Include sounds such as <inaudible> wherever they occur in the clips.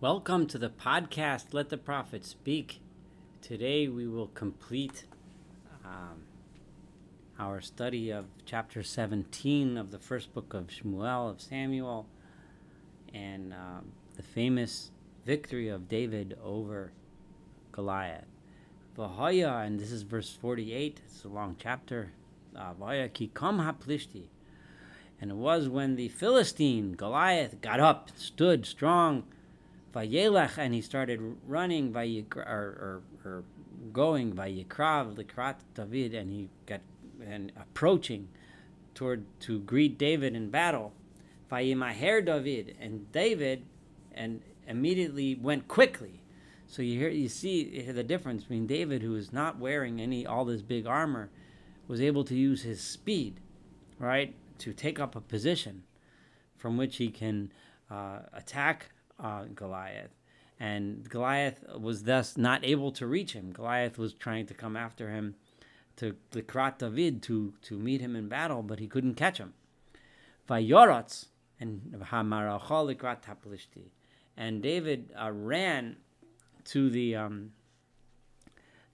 Welcome to the podcast, Let the Prophet Speak. Today we will complete um, our study of chapter 17 of the first book of Shmuel, of Samuel, and um, the famous victory of David over Goliath. Vahaya, and this is verse 48, it's a long chapter. Uh, Vahaya ki kam haplishti. And it was when the Philistine, Goliath, got up, stood strong Vayelech, and he started running, Vayikra, or, or, or going, Vayikrav, Likrat David, and he got and approaching toward to greet David in battle. Vayimaher David, and David, and immediately went quickly. So you hear, you see the difference between David, who is not wearing any all this big armor, was able to use his speed, right, to take up a position from which he can uh, attack uh, Goliath. And Goliath was thus not able to reach him. Goliath was trying to come after him to the Krat David to, to meet him in battle, but he couldn't catch him. Vayorotz and Hamarachal Likrat Taplishti. And David uh, ran to the um,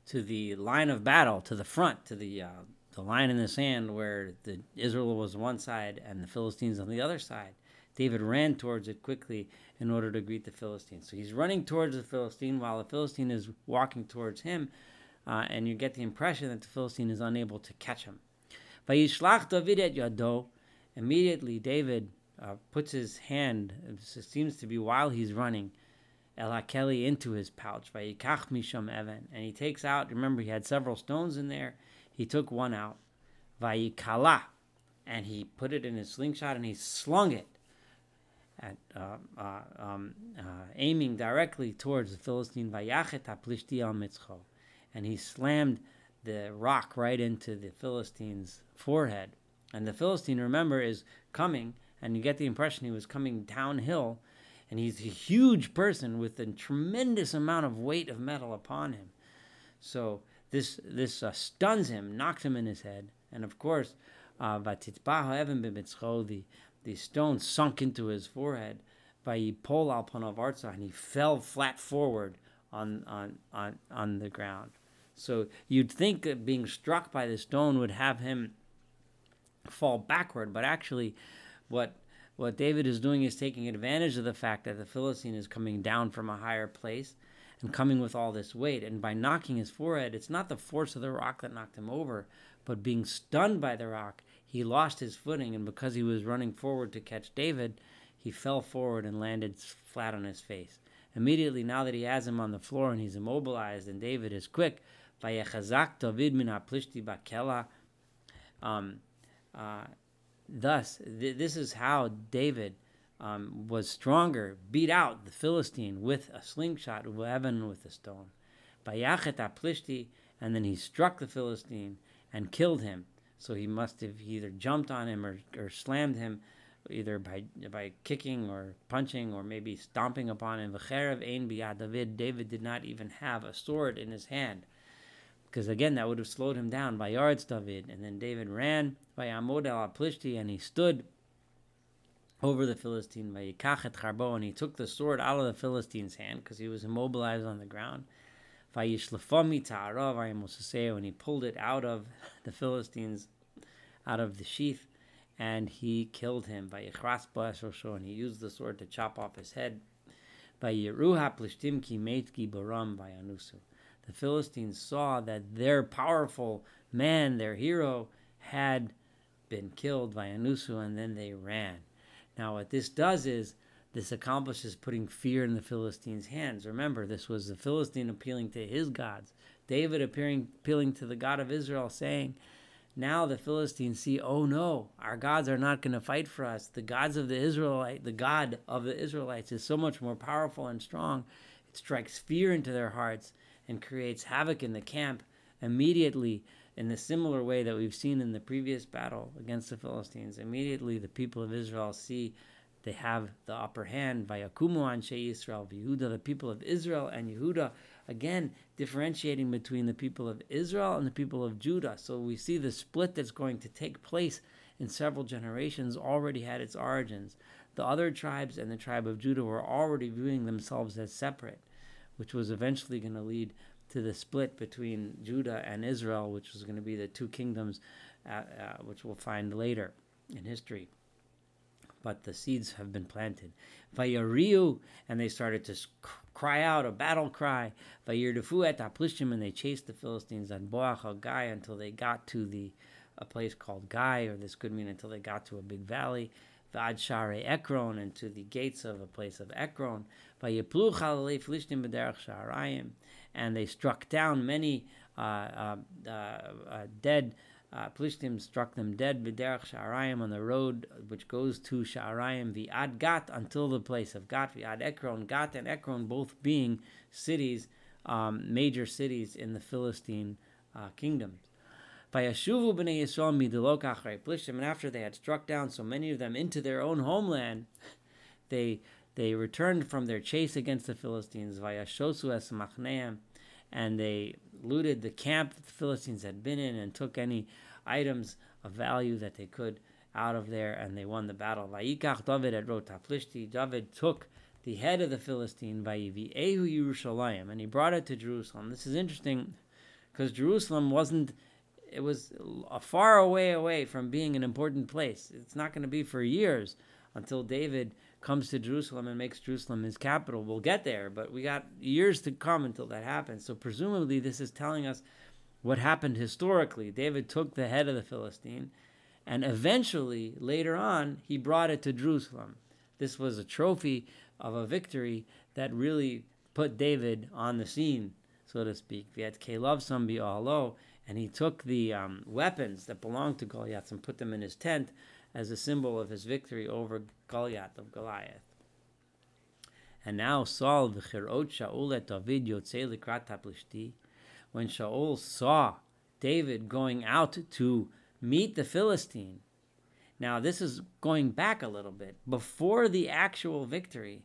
to the line of battle, to the front, to the uh, the line in the sand where the Israel was on one side and the Philistines on the other side. David ran towards it quickly in order to greet the Philistine. So he's running towards the Philistine while the Philistine is walking towards him, uh, and you get the impression that the Philistine is unable to catch him. David. Immediately, David uh, puts his hand, it seems to be while he's running, El Hakeli into his pouch, misham even, and he takes out. Remember, he had several stones in there. He took one out, Vayikala, and he put it in his slingshot and he slung it at, uh, uh, um, uh, aiming directly towards the Philistine Vayachet al Mitzcho. And he slammed the rock right into the Philistine's forehead. And the Philistine, remember, is coming, and you get the impression he was coming downhill. And he's a huge person with a tremendous amount of weight of metal upon him. So this this uh, stuns him, knocks him in his head. And of course, uh, the the stone sunk into his forehead. Vayipol al panav and he fell flat forward on, on, on, on the ground. So you'd think that being struck by the stone would have him fall backward, but actually, what what David is doing is taking advantage of the fact that the Philistine is coming down from a higher place and coming with all this weight. And by knocking his forehead, it's not the force of the rock that knocked him over, but being stunned by the rock, he lost his footing, and because he was running forward to catch David, he fell forward and landed flat on his face. Immediately, now that he has him on the floor and he's immobilized, and David is quick, David. Um, uh, thus, th- this is how David um, was stronger, beat out the Philistine with a slingshot, Evan with a stone. And then he struck the Philistine and killed him. So he must have either jumped on him or, or slammed him, either by by kicking or punching or maybe stomping upon him. V'cherev ein David. David did not even have a sword in his hand, because again that would have slowed him down. By yards, David, and then David ran by Amod al and he stood over the Philistine by Charbo, and he took the sword out of the Philistine's hand because he was immobilized on the ground. Ta'arav, and he pulled it out of <laughs> the Philistines out of the sheath, and he killed him by Yichras and he used the sword to chop off his head. The Philistines saw that their powerful man, their hero, had been killed by Anusu, and then they ran. Now, what this does is this accomplishes putting fear in the Philistines' hands. Remember, this was the Philistine appealing to his gods. David appearing, appealing to the God of Israel, saying, now the Philistines see, oh no, our gods are not going to fight for us. The gods of the Israelite, the God of the Israelites is so much more powerful and strong. It strikes fear into their hearts and creates havoc in the camp immediately in the similar way that we've seen in the previous battle against the Philistines. Immediately the people of Israel see they have the upper hand. Vayakumu Anshe Israel, Yehuda, the people of Israel and Yehuda again differentiating between the people of Israel and the people of Judah. So we see the split that's going to take place in several generations already had its origins. the other tribes and the tribe of Judah were already viewing themselves as separate, which was eventually going to lead to the split between Judah and Israel, which was going to be the two kingdoms, uh, uh, which we'll find later in history. But the seeds have been planted. Vayariu, and they started to cry out a battle cry. Vayirdefu et Aplishtim, and they chased the Philistines on Boach Gai until they got to the a place called Gai, or this could mean until they got to a big valley. Vad Share Ekron, and to the gates of a place of Ekron. And they struck down many uh, uh, uh, uh dead. Uh, Plishtim struck them dead b'derech Sha'arayim on the road which goes to Sha'arayim v'ad Gat until the place of Gat v'ad Ekron. Gat and Ekron both being cities, um, major cities in the Philistine uh, kingdoms. Vayashuvu b'nei Yisrael midilok achrei Plishtim, and after they had struck down so many of them into their own homeland, <laughs> they they returned from their chase against the Philistines. Vayashosu es machneim, and they looted the camp that the Philistines had been in and took any items of value that they could out of there, and they won the battle. Vayikach David at Rotaplishti. David took the head of the Philistine, Vayivi Ehu Yerushalayim, and he brought it to Jerusalem. This is interesting because Jerusalem wasn't it was a far away away from being an important place. It's not going to be for years until David comes to Jerusalem and makes Jerusalem his capital. We'll get there, but we got years to come until that happens. So presumably this is telling us what happened historically. David took the head of the Philistine and eventually later on he brought it to Jerusalem. This was a trophy of a victory that really put David on the scene, so to speak. Alo and he took the um, weapons that belonged to Goliath and put them in his tent as a symbol of his victory over Goliath of Goliath. And now Saul v'chirot Shaul et David yotzei likrat. When Shaul saw David going out to meet the Philistine, now this is going back a little bit before the actual victory.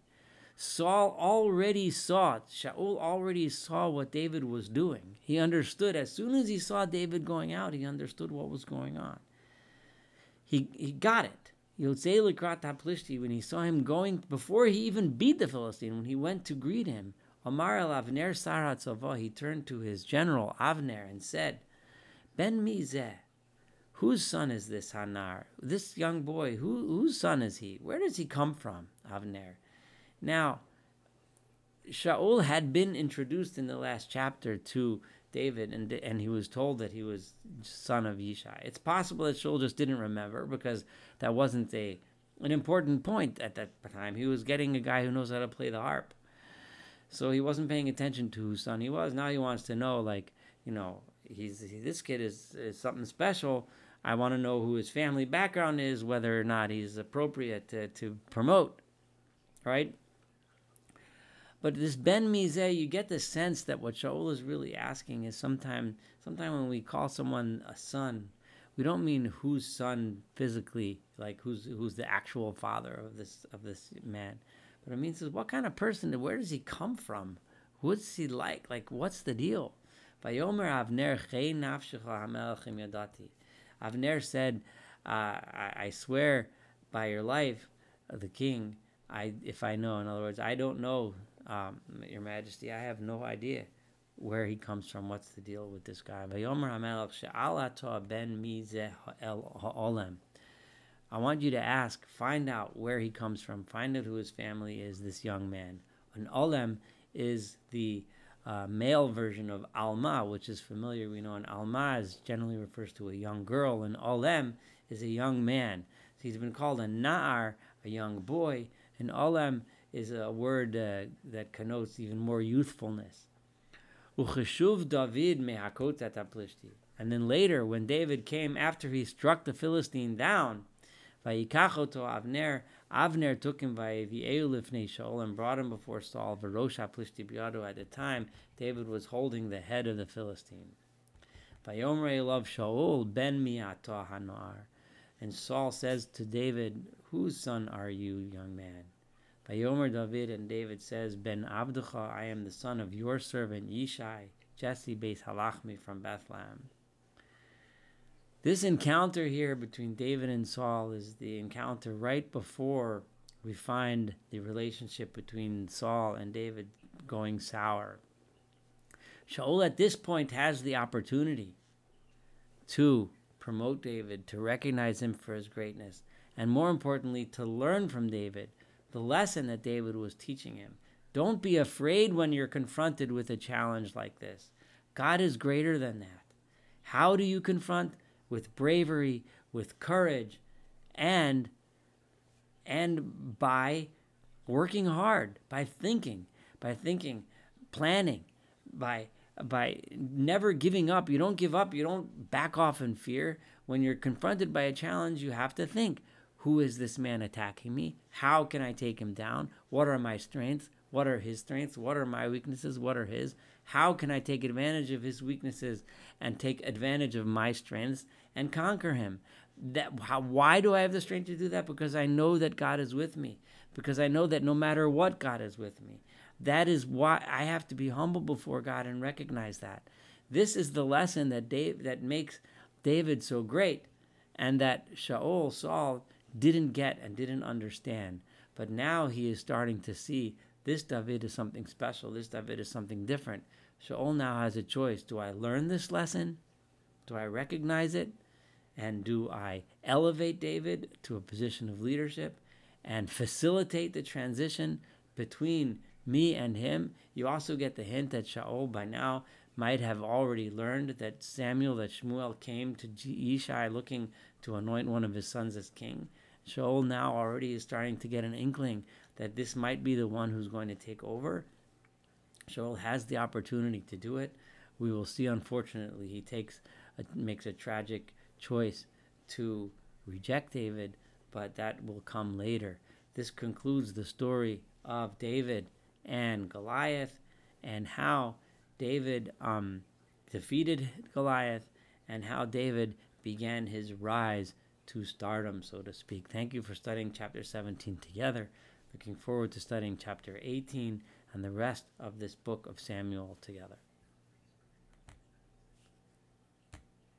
Saul already saw, Shaul already saw what David was doing. He understood. As soon as he saw David going out, he understood what was going on. He, he got it. Yotzei Likrat Plishti, when he saw him going, before he even beat the Philistine, when he went to greet him, Amar el Avner Sarat he turned to his general Avner and said, Ben Mizeh, whose son is this Hanar? This young boy, who, whose son is he? Where does he come from? Avner. Now, Shaul had been introduced in the last chapter to David, and and he was told that he was son of Yishai. It's possible that Shaul just didn't remember because that wasn't a an important point at that time. He was getting a guy who knows how to play the harp, so he wasn't paying attention to whose son he was. Now he wants to know, like you know, he's he, this kid is, is something special. I want to know who his family background is, whether or not he's appropriate to, to promote, right? But this Ben Mizeh, you get the sense that what Shaul is really asking is sometime, sometime when we call someone a son, we don't mean whose son physically, like who's who's the actual father of this of this man, it means what kind of person, where does he come from? What's he like? Like what's the deal? Avner Avner said, uh, I, I swear by your life, the king, I if I know. In other words, I don't know um, Your Majesty, I have no idea where he comes from. What's the deal with this guy? I want you to ask, find out where he comes from, find out who his family is, this young man. An Olem is the uh, male version of Alma, which is familiar. We know an Alma is generally refers to a young girl, and Olem is a young man. So he's been called a Na'ar, a young boy, and Olem is a word uh, that connotes even more youthfulness. David And then later, when David came after he struck the Philistine down, Avner, Avner took him by Shaul and brought him before Saul. Varosha plishti biado. At the time, David was holding the head of the Philistine. Vayomer love Shaul ben miata hanar. And Saul says to David, Whose son are you, young man? Vayomer David and David says, Ben Avducha, I am the son of your servant Yishai, Jesse Beis Halachmi from Bethlehem. This encounter here between David and Saul is the encounter right before we find the relationship between Saul and David going sour. Shaul at this point has the opportunity to promote David, to recognize him for his greatness, and more importantly, to learn from David the lesson that David was teaching him. Don't be afraid when you're confronted with a challenge like this. God is greater than that. How do you confront? With bravery, with courage, and and by working hard, by thinking, by thinking, planning, by by never giving up. You don't give up, you don't back off in fear. When you're confronted by a challenge, you have to think, who is this man attacking me? How can I take him down? What are my strengths? What are his strengths? What are my weaknesses? What are his? How can I take advantage of his weaknesses and take advantage of my strengths and conquer him? That how, why do I have the strength to do that? Because I know that God is with me. Because I know that no matter what, God is with me. That is why I have to be humble before God and recognize that. This is the lesson that Dave, that makes David so great, and that Shaul Saul didn't get and didn't understand. But now he is starting to see this David is something special. This David is something different. Shaul now has a choice. Do I learn this lesson? Do I recognize it? And do I elevate David to a position of leadership and facilitate the transition between me and him? You also get the hint that Shaul by now might have already learned that Samuel, that Shmuel came to Yishai looking to anoint one of his sons as king. Shaul now already is starting to get an inkling that this might be the one who's going to take over. Shaul has the opportunity to do it. We will see. Unfortunately, he takes a, makes a tragic choice to reject David, but that will come later. This concludes the story of David and Goliath, and how David um, defeated Goliath, and how David began his rise to stardom, so to speak. Thank you for studying chapter 17 together. Looking forward to studying chapter 18 and the rest of this book of Samuel together.